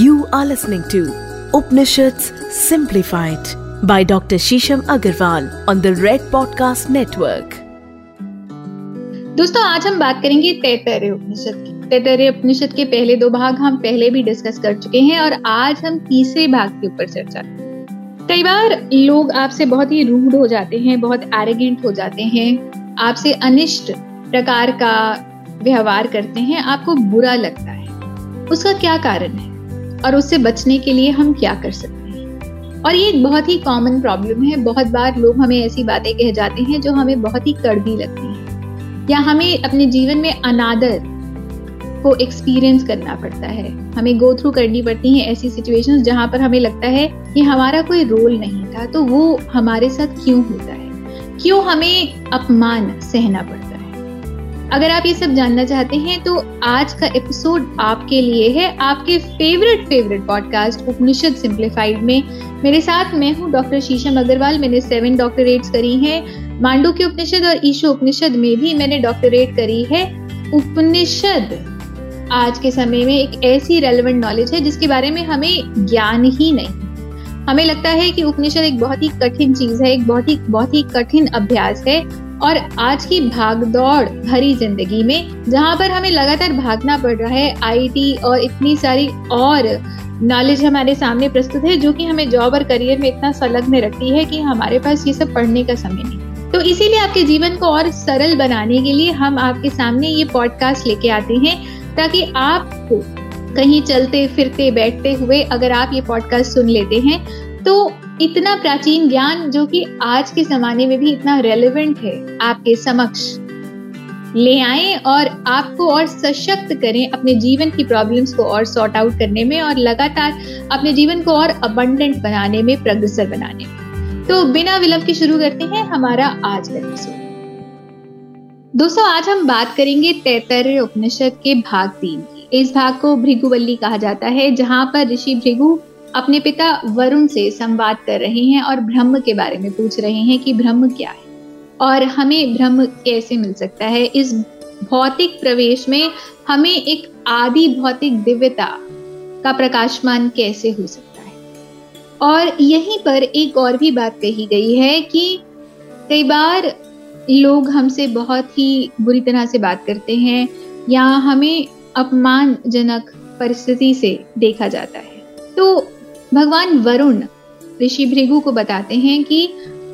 You are listening to Upanishads Simplified by Dr. Shisham Agarwal on the Red Podcast Network. दोस्तों, आज हम बात करेंगे तैतरे उपनिषद की तैतरे उपनिषद के पहले दो भाग हम पहले भी डिस्कस कर चुके हैं और आज हम तीसरे भाग के ऊपर चर्चा कई बार लोग आपसे बहुत ही रूड हो जाते हैं, बहुत एरोगेंट हो जाते हैं, आपसे अनिष्ट प्रकार का व्यवहार करते हैं, आपको बुरा लगता है उसका क्या कारण है और उससे बचने के लिए हम क्या कर सकते हैं? और ये एक बहुत ही कॉमन प्रॉब्लम है। बहुत बार लोग हमें ऐसी बातें कह जाते हैं जो हमें बहुत ही कड़वी लगती हैं। या हमें अपने जीवन में अनादर को एक्सपीरियंस करना पड़ता है। हमें गो थ्रू करनी पड़ती हैं ऐसी सिचुएशंस जहाँ पर हमें लगता है कि हमारा कोई रोल नहीं था तो वो हमारे साथ क्यों होता है? क्यों हमें अपमान सहना पड़ता है अगर आप ये सब जानना चाहते हैं तो आज का एपिसोड आपके लिए है। आपके favourite favourite podcast Upanishad simplified में। मेरे साथ मैं हूँ डॉक्टर शीशम अग्रवाल मैंने सेवन डॉक्टरेट्स करी हैं। मांडू के उपनिषद और ईशो उपनिषद में भी मैंने डॉक्टरेट करी है। उपनिषद आज के समय में एक ऐसी रेलिवेंट नॉलेज है, जिसके बारे में हमें ज्ञान ही नहीं। हमें लगता है कि उपनिषद एक बहुत ही कठिन चीज़ है, एक बहुत ही बहुत ही कठिन अभ्यास है। और आज की भागदौड़ भरी ज़िंदगी में, जहाँ पर हमें लगातार भागना पड़ रहा है आईटी और इतनी सारी और नॉलेज हमारे सामने प्रस्तुत है, जो कि हमें जॉब और करियर में इतना संलग्न रखती है कि हमारे पास ये सब पढ़ने का समय नहीं। तो इसीलिए आपके जीवन को और सरल बनाने के लिए हम आपके सामने ये पॉडकास्ट लेके आते हैं, ताकि आपको कहीं चलते फिरते बैठते हुए अगर आप ये पॉडकास्ट सुन लेते हैं तो इतना प्राचीन ज्ञान जो कि आज के जमाने में भी इतना रेलेवेंट है आपके समक्ष। ले आए और आपको और सशक्त करें अपने जीवन की प्रॉब्लम्स को और सॉर्ट आउट करने में और लगातार अपने जीवन को और अबंडेंट बनाने में प्रगसर बनाने में। तो बिना विलंब के शुरू करते हैं हमारा आज का एपिसोड दोस्तों, आज हम बात करेंगे तैतर्य उपनिषद के भाग तीन इस भाग को भृगुवल्ली कहा जाता है, जहाँ पर ऋषि भृगु अपने पिता वरुण से संवाद कर रहे हैं और ब्रह्म के बारे में पूछ रहे हैं कि ब्रह्म क्या है। और हमें ब्रह्म कैसे मिल सकता है? इस भौतिक प्रवेश में हमें एक आदि भौतिक दिव्यता का प्रकाशमान कैसे हो सकता है? और यहीं पर एक और भी बात कही गई है कि कई बार लोग हमसे बहुत ही बुरी तरह से बात करते हैं या हमें अपमानजनक परिस्थिति से देखा जाता है। तो भगवान वरुण ऋषि भृगु को बताते हैं कि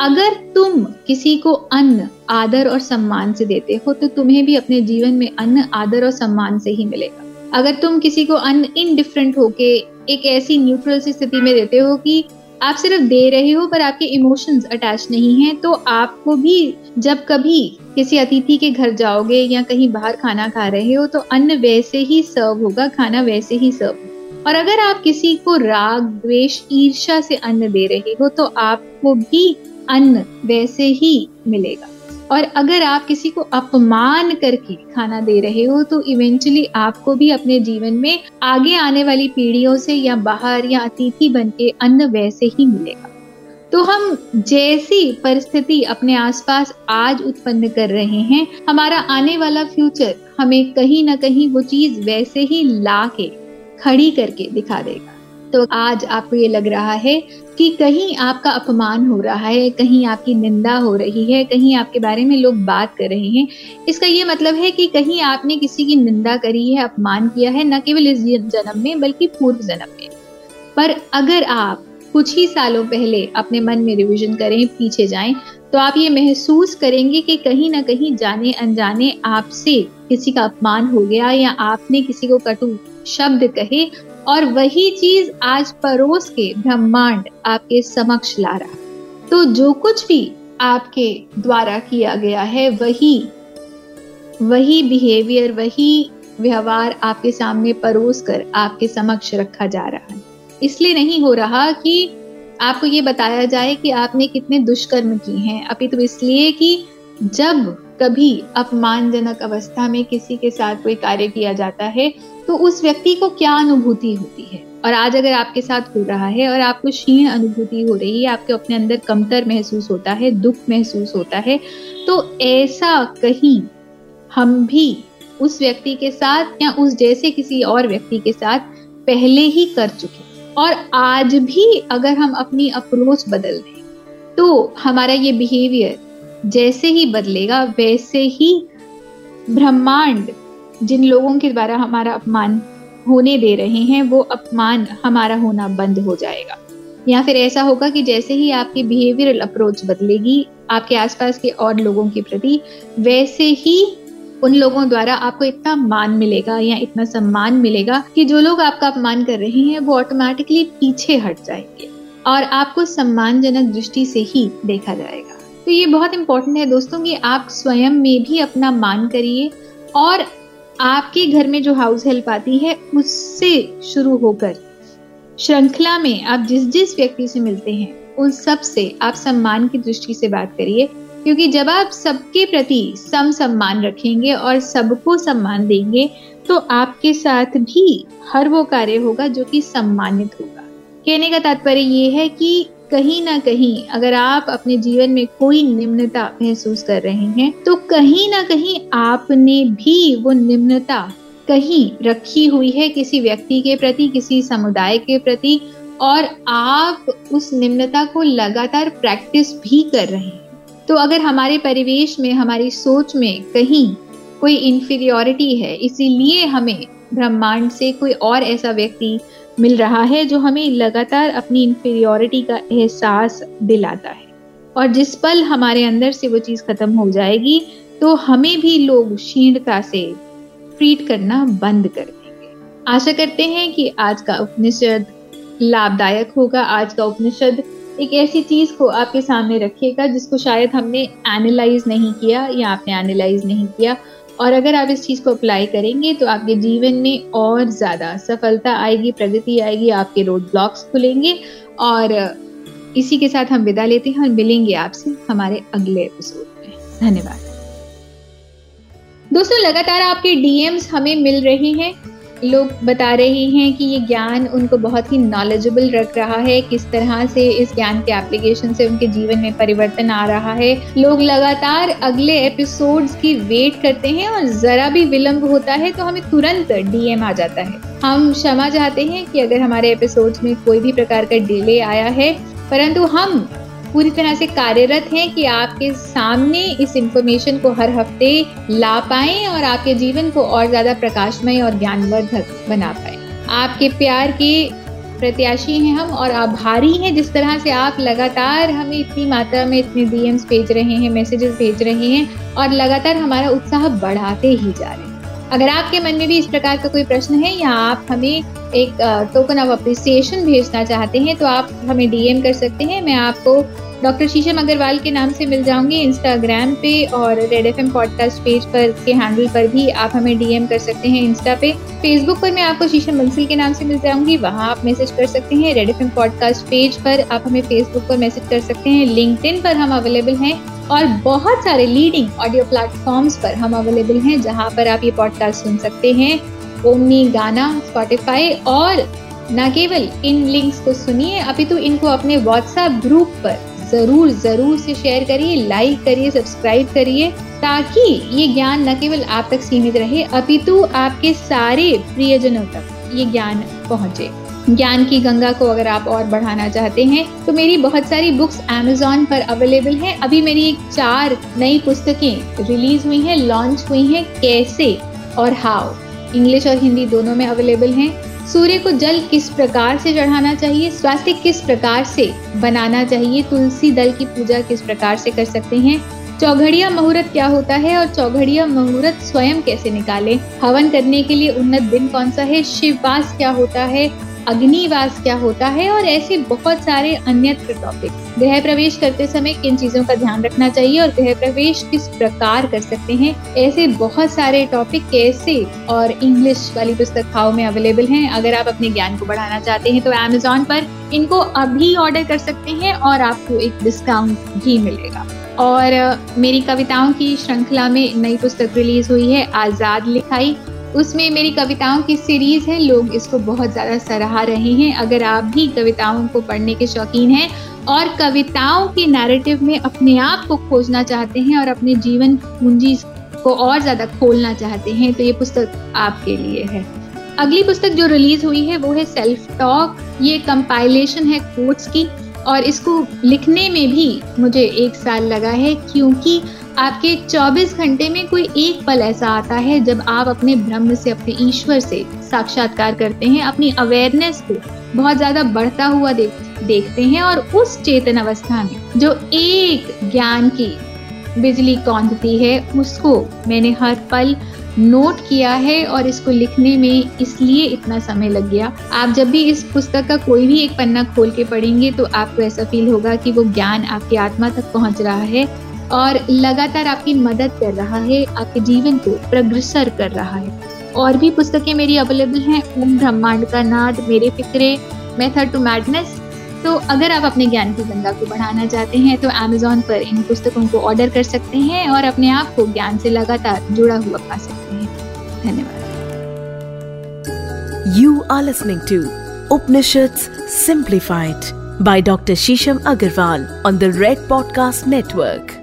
अगर तुम किसी को अन्न, आदर और सम्मान से देते हो तो तुम्हें भी अपने जीवन में अन्न, आदर और सम्मान से ही मिलेगा। अगर तुम किसी को अन्न इनडिफरेंट होके एक ऐसी न्यूट्रल सी स्थिति में देते हो कि आप सिर्फ़ दे रहे हो, पर आपके इमोशंस अटैच नहीं है तो आपको भी जब कभी किसी अतिथि के घर जाओगे या कहीं बाहर खाना खा रहे हो तो अन्न वैसे ही सर्व होगा, खाना वैसे ही सर्व होगा। और अगर आप किसी को राग, द्वेष ईर्षा से अन्न दे रहे हो तो आपको भी अन्न वैसे ही मिलेगा। और अगर आप किसी को अपमान करके खाना दे रहे हो तो इवेंचुअली आपको भी अपने जीवन में आगे आने वाली पीढ़ियों से या बाहर या अतिथि बन के अन्न वैसे ही मिलेगा। तो हम जैसी परिस्थिति अपने आसपास आज उत्पन्न कर रहे हैं, हमारा आने वाला फ्यूचर हमें कहीं ना कहीं वो चीज़ वैसे ही ला के खड़ी करके दिखा देगा। तो आज आपको ये लग रहा है कि कहीं आपका अपमान हो रहा है, कहीं आपकी निंदा हो रही है, कहीं आपके बारे में लोग बात कर रहे हैं। इसका ये मतलब है कि कहीं आपने किसी की निंदा करी है, अपमान किया है, न केवल इस जन्म में, बल्कि पूर्व जन्म में। पर अगर आप कुछ ही सालों पहले अपने मन में रिविजन करें, पीछे जाएँ तो आप ये महसूस करेंगे कि कहीं ना कहीं जाने अनजाने आपसे किसी का अपमान हो गया या आपने किसी को कटु शब्द कहे और वही चीज़ आज परोस के ब्रह्मांड आपके समक्ष ला रहा तो जो कुछ भी आपके द्वारा किया गया है, वही वही बिहेवियर वही व्यवहार आपके सामने परोस कर आपके समक्ष रखा जा रहा है। इसलिए नहीं हो रहा कि आपको ये बताया जाए कि आपने कितने दुष्कर्म किए हैं। अभी तो इसलिए कि जब कभी अपमानजनक अवस्था में किसी के साथ कोई कार्य किया जाता है तो उस व्यक्ति को क्या अनुभूति होती है? और आज अगर आपके साथ हो रहा है और आपको क्षीण अनुभूति हो रही है, आपके अपने अंदर कमतर महसूस होता है, दुख महसूस होता है तो ऐसा कहीं हम भी उस व्यक्ति के साथ या उस जैसे किसी और व्यक्ति के साथ पहले ही कर चुके और आज भी अगर हम अपनी अप्रोच बदल दें तो हमारा ये बिहेवियर जैसे ही बदलेगा, वैसे ही ब्रह्मांड जिन लोगों के द्वारा हमारा अपमान होने दे रहे हैं, वो अपमान हमारा होना बंद हो जाएगा। या फिर ऐसा होगा कि जैसे ही आपकी बिहेवियरल अप्रोच बदलेगी, आपके आसपास के और लोगों के प्रति, वैसे ही उन लोगों द्वारा आपको इतना मान मिलेगा या इतना सम्मान मिलेगा कि जो लोग आपका अपमान कर रहे हैं, वो ऑटोमेटिकली पीछे हट जाएँगे और आपको सम्मानजनक दृष्टि से ही देखा जाएगा। तो ये बहुत इंपॉर्टेंट है दोस्तों कि आप स्वयं में भी अपना मान करिए और आपके घर में जो हाउस हेल्प आती है, उससे शुरू होकर, श्रृंखला में आप जिस जिस व्यक्ति से मिलते हैं, उन सबसे आप सम्मान की दृष्टि से बात करिए। क्योंकि जब आप सबके प्रति सम सम्मान रखेंगे और सबको सम्मान देंगे तो आपके साथ भी हर वो कार्य होगा जो कि सम्मानित होगा। कहने का तात्पर्य ये है कि कहीं ना कहीं अगर आप अपने जीवन में कोई निम्नता महसूस कर रहे हैं तो कहीं ना कहीं आपने भी वो निम्नता कहीं रखी हुई है किसी व्यक्ति के प्रति, किसी समुदाय के प्रति, और आप उस निम्नता को लगातार प्रैक्टिस भी कर रहे हैं। तो अगर हमारे परिवेश में, हमारी सोच में कहीं कोई इंफीरियोरिटी है, इसीलिए हमें ब्रह्मांड से कोई और ऐसा व्यक्ति मिल रहा है जो हमें लगातार अपनी इंफीरियोरिटी का एहसास दिलाता है। और जिस पल हमारे अंदर से वो चीज़ खत्म हो जाएगी तो हमें भी लोग क्षीणता से ट्रीट करना बंद कर देंगे। आशा करते हैं कि आज का उपनिषद लाभदायक होगा। आज का उपनिषद एक ऐसी चीज़ को आपके सामने रखिएगा जिसको शायद हमने एनालाइज नहीं किया या आपने एनालाइज नहीं किया। और अगर आप इस चीज़ को अप्लाई करेंगे तो आपके जीवन में और ज़्यादा सफलता आएगी, प्रगति आएगी, आपके रोड ब्लॉक्स खुलेंगे और इसी के साथ हम विदा लेते हैं और मिलेंगे आपसे हमारे अगले एपिसोड में। धन्यवाद। दोस्तों, लगातार आपके डीएम्स हमें मिल रहे हैं। लोग बता रहे हैं कि ये ज्ञान उनको बहुत ही नॉलेजेबल रख रहा है, किस तरह से इस ज्ञान के एप्लीकेशन से उनके जीवन में परिवर्तन आ रहा है। लोग लगातार अगले एपिसोड्स की वेट करते हैं और जरा भी विलंब होता है तो हमें तुरंत डीएम आ जाता है। हम क्षमा चाहते हैं कि अगर हमारे एपिसोड्स में कोई भी प्रकार का डिले आया है, परंतु हम पूरी तरह से कार्यरत हैं कि आपके सामने इस इंफॉर्मेशन को हर हफ़्ते ला पाए और आपके जीवन को और ज़्यादा प्रकाशमय और ज्ञानवर्धक बना पाए। आपके प्यार के प्रत्याशी हैं हम और आभारी हैं। जिस तरह से आप लगातार हमें इतनी मात्रा में इतने डीएम्स भेज रहे हैं मैसेजेस भेज रहे हैं और लगातार हमारा उत्साह बढ़ाते ही जा रहे हैं। अगर आपके मन में भी इस प्रकार का कोई प्रश्न है या आप हमें एक टोकन ऑफ़ अप्रिसिएशन भेजना चाहते हैं तो आप हमें डीएम कर सकते हैं। मैं आपको डॉक्टर शीशम अग्रवाल के नाम से मिल जाऊँगी इंस्टाग्राम पे और रेड एफ़ पॉडकास्ट पेज पर के हैंडल पर भी आप हमें डीएम कर सकते हैं इंस्टा पे। फेसबुक पर मैं आपको शीशम बंसल के नाम से मिल जाऊँगी। वहाँ आप मैसेज कर सकते हैं। रेड एफ़ पॉडकास्ट पेज पर आप हमें फेसबुक पर मैसेज कर सकते हैं। लिंकड पर हम अवेलेबल हैं। और बहुत सारे लीडिंग ऑडियो प्लेटफॉर्म्स पर हम अवेलेबल हैं, जहाँ पर आप ये पॉडकास्ट सुन सकते हैं। ओमनी गाना स्पॉटिफाई और न केवल इन लिंक्स को सुनिए अभी तो इनको अपने व्हाट्सएप ग्रुप पर ज़रूर ज़रूर से शेयर करिए लाइक करिए सब्सक्राइब करिए, ताकि ये ज्ञान न केवल आप तक सीमित रहे, अपितु आपके सारे प्रियजनों तक ये ज्ञान पहुँचे। ज्ञान की गंगा को अगर आप और बढ़ाना चाहते हैं तो मेरी बहुत सारी बुक्स अमेजोन पर अवेलेबल हैं। अभी मेरी चार नई पुस्तकें रिलीज़ हुई हैं लॉन्च हुई हैं, कैसे और हाउ इंग्लिश और हिंदी दोनों में अवेलेबल हैं। सूर्य को जल किस प्रकार से चढ़ाना चाहिए, स्वास्थ्य किस प्रकार से बनाना चाहिए, तुलसी दल की पूजा किस प्रकार से कर सकते हैं, चौघड़िया मुहूर्त क्या होता है और चौघड़िया मुहूर्त स्वयं कैसे निकालें, हवन करने के लिए उन्नत दिन कौन सा है, शिववास क्या होता है अग्निवास क्या होता है और ऐसे बहुत सारे अन्य टॉपिक गृह प्रवेश करते समय किन चीज़ों का ध्यान रखना चाहिए और गृह प्रवेश किस प्रकार कर सकते हैं? ऐसे बहुत सारे टॉपिक कैसे और इंग्लिश वाली पुस्तक खाओ में अवेलेबल हैं। अगर आप अपने ज्ञान को बढ़ाना चाहते हैं तो अमेजोन पर इनको अभी ऑर्डर कर सकते हैं और आपको एक डिस्काउंट भी मिलेगा। और मेरी कविताओं की श्रृंखला में नई पुस्तक रिलीज़ हुई है, आज़ाद लिखाई। उसमें मेरी कविताओं की सीरीज़ है, लोग इसको बहुत ज़्यादा सराहा रहे हैं। अगर आप भी कविताओं को पढ़ने के शौकीन हैं और कविताओं के नैरेटिव में अपने आप को खोजना चाहते हैं और अपने जीवन पूंजी को और ज़्यादा खोलना चाहते हैं तो ये पुस्तक आपके लिए है। अगली पुस्तक जो रिलीज़ हुई है, वो है सेल्फ टॉक ये कंपाइलेशन है कोट्स की। और इसको लिखने में भी मुझे एक साल लगा है क्योंकि आपके 24 घंटे में कोई एक पल ऐसा आता है जब आप अपने ब्रह्म से अपने ईश्वर से साक्षात्कार करते हैं अपनी अवेयरनेस को बहुत ज़्यादा बढ़ता हुआ देख, देखते हैं और उस चेतन अवस्था में जो एक ज्ञान की बिजली कौंधती है उसको मैंने हर पल नोट किया है और इसको लिखने में इसलिए इतना समय लग गया। आप जब भी इस पुस्तक का कोई भी एक पन्ना खोल के पढ़ेंगे तो आपको ऐसा फील होगा कि वो ज्ञान आपकी आत्मा तक पहुँच रहा है और लगातार आपकी मदद कर रहा है, आपके जीवन को प्रग्रसर कर रहा है। और भी पुस्तकें मेरी अवेलेबल हैं। ओम ब्रह्मांड का नाद, मेरे फिक्रे मेथड टू मैडनेस तो अगर आप अपने ज्ञान की गंगा को बढ़ाना चाहते हैं तो अमेजोन पर इन पुस्तकों को ऑर्डर कर सकते हैं और अपने आप को ज्ञान से लगातार जुड़ा हुआ पा सकते हैं धन्यवाद you are listening to Upanishad simplified by doctor Shisham Agarwal on the red podcast Network.